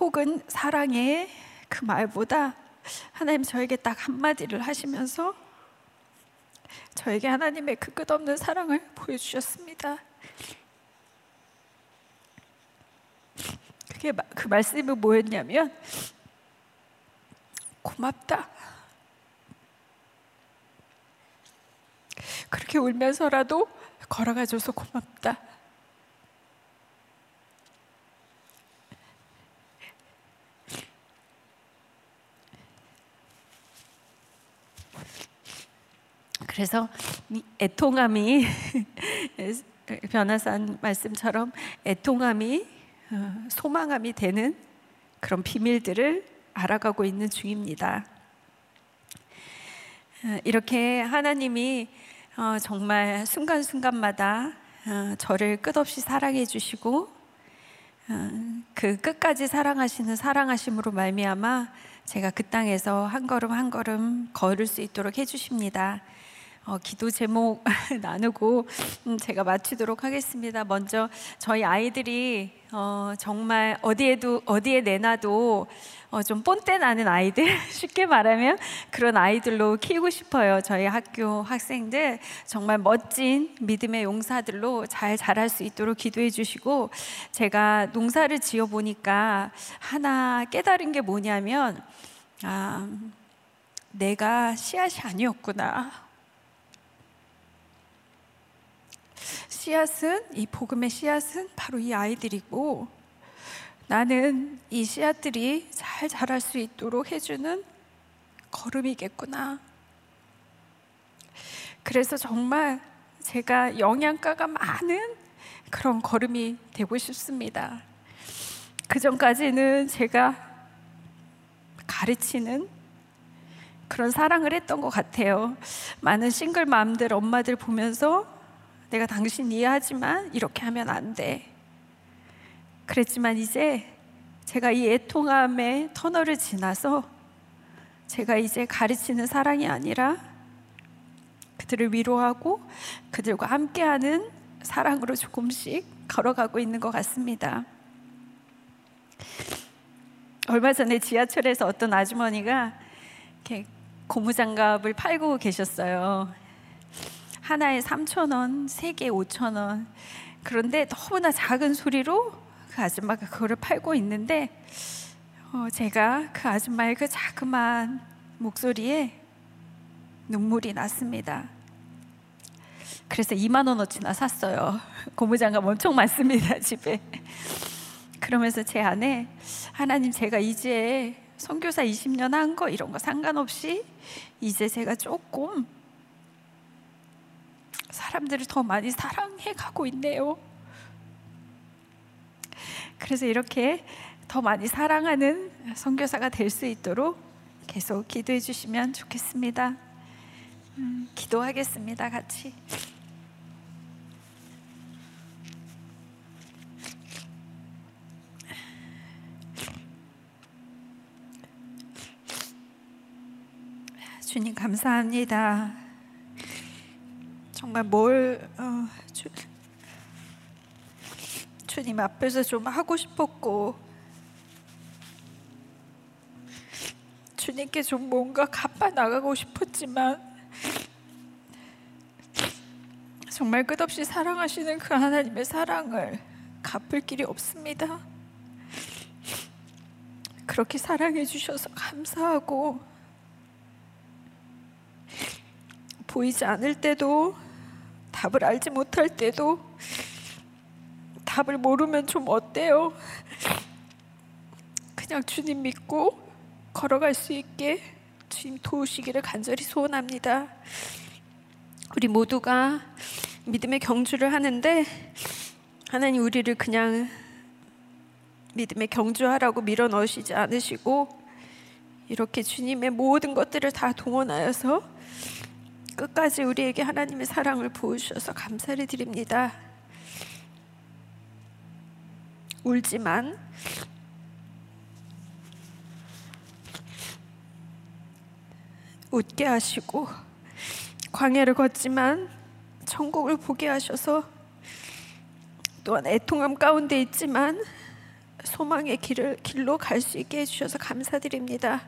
혹은 사랑의 그 말보다 하나님 저에게 딱 한마디를 하시면서 저에게 하나님의 그 끝없는 사랑을 보여주셨습니다. 그게 그 말씀이 뭐였냐면 고맙다. 그렇게 울면서라도 걸어가줘서 고맙다. 그래서 애통함이 변화산 말씀처럼 애통함이 어, 소망함이 되는 그런 비밀들을 알아가고 있는 중입니다. 어, 이렇게 하나님이 어, 정말 순간순간마다 저를 끝없이 사랑해 주시고 그 끝까지 사랑하시는 사랑하심으로 말미암아 제가 그 땅에서 한 걸음 한 걸음 걸을 수 있도록 해주십니다. 어, 기도 제목 나누고 음, 제가 마치도록 하겠습니다. 먼저 저희 아이들이 어, 정말 어디에도 어디에 내놔도 어, 좀 뽐때 나는 아이들 쉽게 말하면 그런 아이들로 키우고 싶어요. 저희 학교 학생들 정말 멋진 믿음의 용사들로 잘 자랄 수 있도록 기도해 주시고 제가 농사를 지어 보니까 하나 깨달은 게 뭐냐면 아, 내가 씨앗이 아니었구나. 씨앗은 이 복음의 씨앗은 바로 이 아이들이고 나는 이 씨앗들이 잘 자랄 수 있도록 해주는 걸음이겠구나. 그래서 정말 제가 영양가가 많은 그런 걸음이 되고 싶습니다. 그 전까지는 제가 가르치는 그런 사랑을 했던 것 같아요. 많은 싱글 맘들, 엄마들 보면서 내가 당신 이해하지만 이렇게 하면 안 돼. 그랬지만 이제 제가 이 애통함의 터널을 지나서 제가 이제 가르치는 사랑이 아니라 그들을 위로하고 그들과 함께하는 사랑으로 조금씩 걸어가고 있는 것 같습니다. 얼마 전에 지하철에서 어떤 아주머니가 이렇게 고무장갑을 팔고 계셨어요. 하나에 3천 원, 세 개에 5천 원. 그런데 너무나 작은 소리로 그 아줌마가 그거를 팔고 있는데 어, 제가 그 아줌마의 그 자그마한 목소리에 눈물이 났습니다. 그래서 2만 원어치나 샀어요. 고무장갑 엄청 많습니다 집에. 그러면서 제 안에 하나님 제가 이제 선교사 20년 한 거 이런 거 상관없이 이제 제가 조금 사람들을 더 많이 사랑해 가고 있네요. 그래서 이렇게 더 많이 사랑하는 선교사가 될 수 있도록 계속 기도해 주시면 좋겠습니다. 음, 기도하겠습니다, 같이. 주님 감사합니다. 정말 뭘 어, 주, 주님 앞에서 좀 하고 싶었고 주님께 좀 뭔가 갚아 나가고 싶었지만 정말 끝없이 사랑하시는 그 하나님의 사랑을 갚을 길이 없습니다. 그렇게 사랑해 주셔서 감사하고 보이지 않을 때도 답을 알지 못할 때도 답을 모르면 좀 어때요? 그냥 주님 믿고 걸어갈 수 있게 주님 도우시기를 간절히 소원합니다. 우리 모두가 믿음의 경주를 하는데 하나님 우리를 그냥 믿음의 경주하라고 밀어 넣으시지 않으시고 이렇게 주님의 모든 것들을 다 동원하여서 끝까지 우리에게 하나님의 사랑을 보여주셔서 감사를 드립니다. 울지만 웃게 하시고 광야를 걷지만 천국을 보게 하셔서 또한 애통함 가운데 있지만 소망의 길을 길로 갈 수 있게 해주셔서 감사드립니다.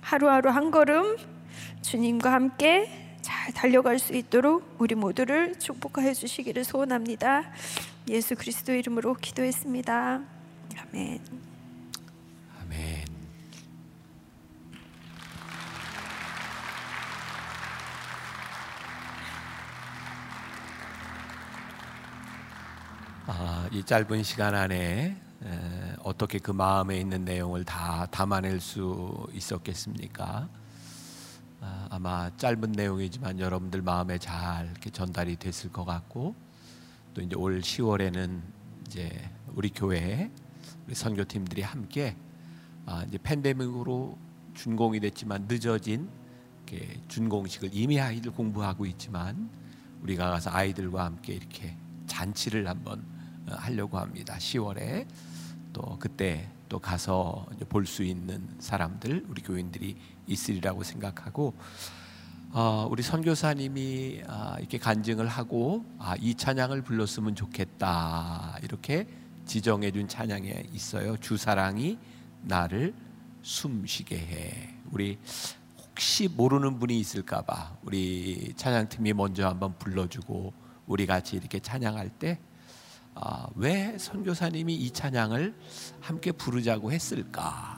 하루하루 한 걸음 주님과 함께 잘 달려갈 수 있도록 우리 모두를 축복하여 주시기를 소원합니다. 예수 그리스도 이름으로 기도했습니다. 아멘. 아멘. 아, 이 짧은 시간 안에 에, 어떻게 그 마음에 있는 내용을 다 담아낼 수 있었겠습니까? 아, 아마 짧은 내용이지만 여러분들 마음에 잘 이렇게 전달이 됐을 것 같고 또 이제 올 10월에는 이제 우리 교회 우리 선교팀들이 함께 아, 이제 팬데믹으로 준공이 됐지만 늦어진 준공식을 이미 아이들 공부하고 있지만 우리가 가서 아이들과 함께 이렇게 잔치를 한번 어, 하려고 합니다. 10월에 또 그때 또 가서 볼 수 있는 사람들 우리 교인들이 있으리라고 생각하고 어, 우리 선교사님이 아, 이렇게 간증을 하고 아, 이 찬양을 불렀으면 좋겠다 이렇게 지정해 준 찬양에 있어요. 주 사랑이 나를 숨쉬게 해. 우리 혹시 모르는 분이 있을까봐 우리 찬양팀이 먼저 한번 불러주고 우리 같이 이렇게 찬양할 때 아, 왜 선교사님이 이 찬양을 함께 부르자고 했을까?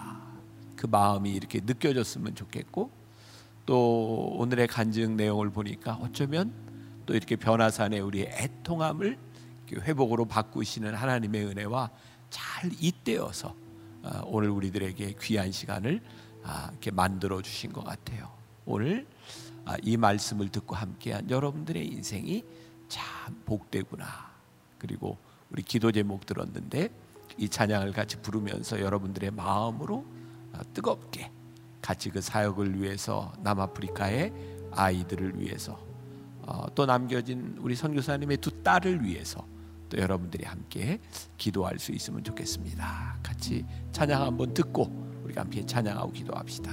그 마음이 이렇게 느껴졌으면 좋겠고 또 오늘의 간증 내용을 보니까 어쩌면 또 이렇게 변화산의 우리 애통함을 회복으로 바꾸시는 하나님의 은혜와 잘 잇대어서 아, 오늘 우리들에게 귀한 시간을 아, 이렇게 만들어 주신 것 같아요. 오늘 아, 이 말씀을 듣고 함께한 여러분들의 인생이 참 복되구나. 그리고 우리 기도 제목 들었는데 이 찬양을 같이 부르면서 여러분들의 마음으로 뜨겁게 같이 그 사역을 위해서 남아프리카의 아이들을 위해서 어, 또 남겨진 우리 선교사님의 두 딸을 위해서 또 여러분들이 함께 기도할 수 있으면 좋겠습니다. 같이 찬양 한번 듣고 우리가 함께 찬양하고 기도합시다.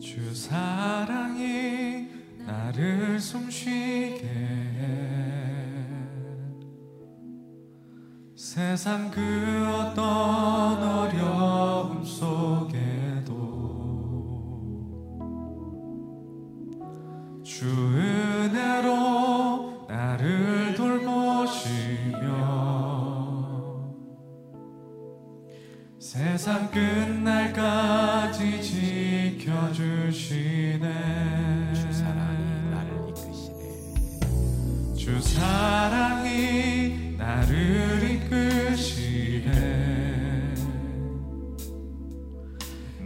주 사랑이 나를 숨쉬게 해 세상 그 어떤 어려움 속에도 주 은혜로 나를 돌보시며 세상 끝날까지 지켜주시네. 주 사랑이 나를 이끄시네. 주 사랑이 나를 이끄시네.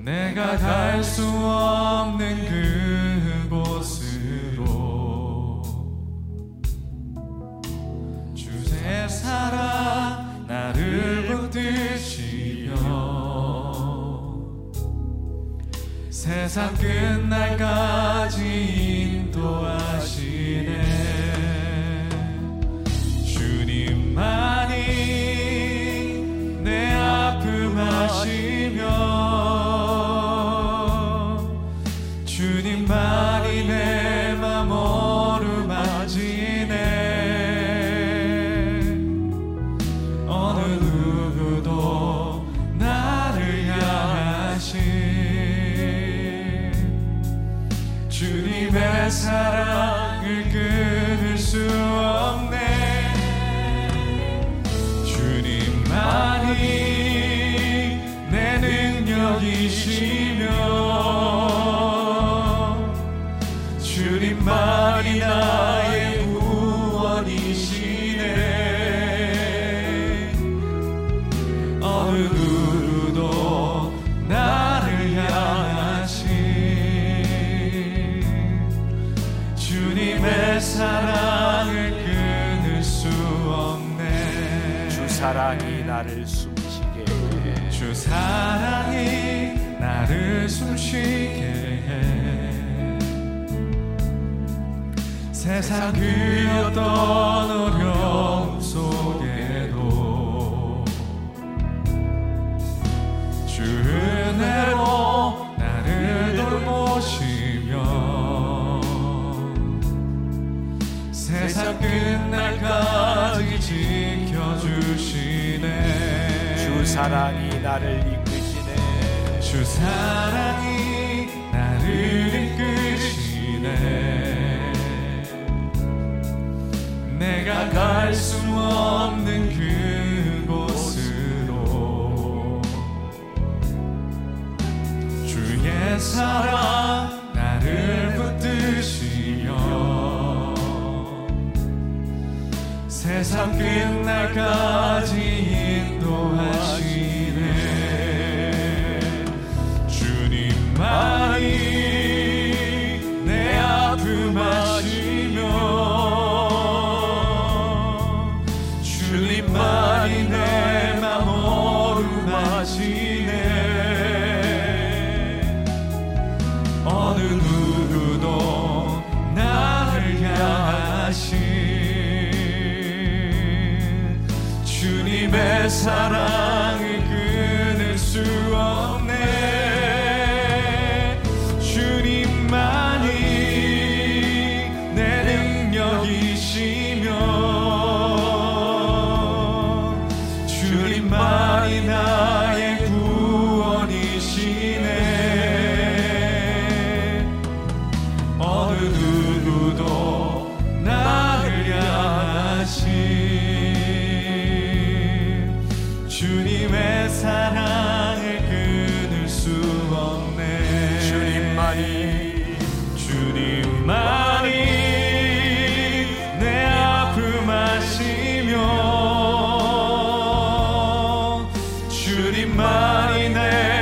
내가 갈 수 없는 그곳으로 주의 사랑 나를 붙드시며 세상 끝날까지 인도하 세상 그 어떤 어려움 속에도 주 은혜로 나를 돌보시며 세상 끝날까지 지켜주시네. 주 사랑이 나를 이끄시네. 주 사랑이 나를 내가 갈 수 없는 그곳으로. 주의 사랑 나를 붙드시며 세상 끝날까지 인도하시네. 주님 만 사랑 날이네.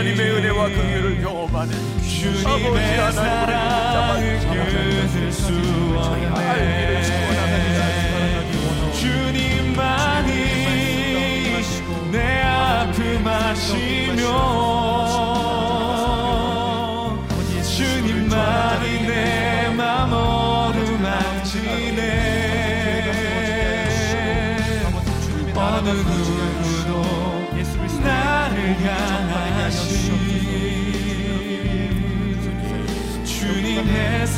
하나님의 은혜와 긍휼을 경험하는 아버지 사랑을 하나님을 끊을 수 없네. 주님만이 내 아픔 아시며 주님만이 내맘 어루만지네 어느 누구도 나를 향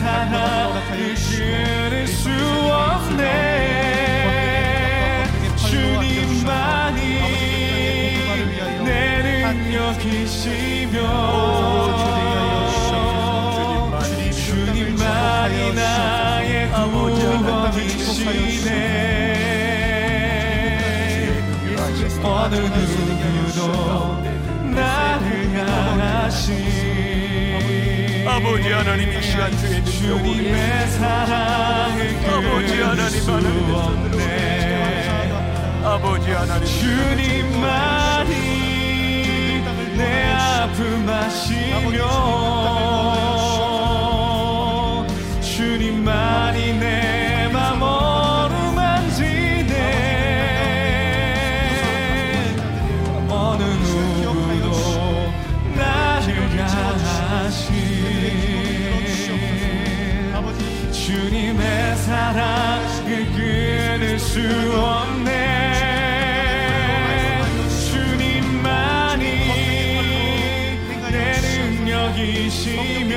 사랑을 끊을 수 없네. 주님만이 내 능력이시며 주님만이 나의 구원이시네. 어느 누구도 나를 향하신 아버지 하나님 이 시간 주의 주님의 사랑을 아버지 하나님 없네. 아버지 하나님 주님만이 내 아픔 아시며 수 없네. 주님만이 내 능력이시며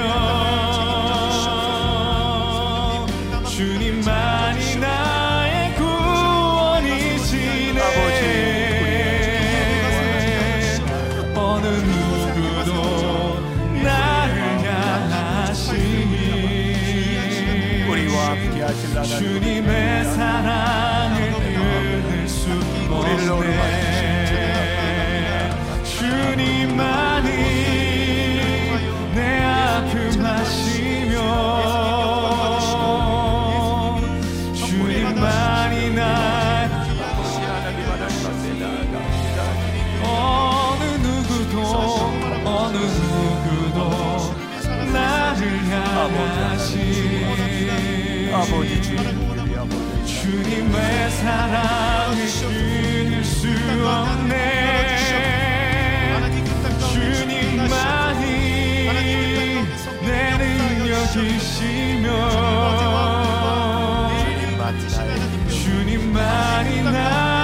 주님만이 나의 구원이시네. 어느 누구도 나를 향하시니 우리와 함께 주님의 수 없네 주님만이 내 아픔 아시며 주님만이 나아갑니다 어느 누구도 어느 누구도 나를 향하신 아버지 주님의 사랑을 없네 주님만이 내 능력이시며 주님만이 나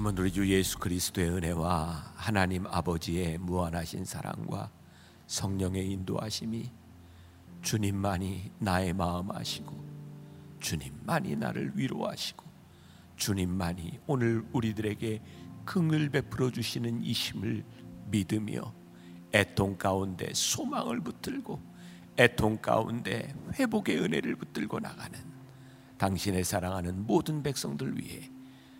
지금은 우리 주 예수 그리스도의 은혜와 하나님 아버지의 무한하신 사랑과 성령의 인도하심이 주님만이 나의 마음 아시고 주님만이 나를 위로하시고 주님만이 오늘 우리들에게 긍을 베풀어 주시는 이심을 믿으며 애통 가운데 소망을 붙들고 애통 가운데 회복의 은혜를 붙들고 나가는 당신의 사랑하는 모든 백성들 위해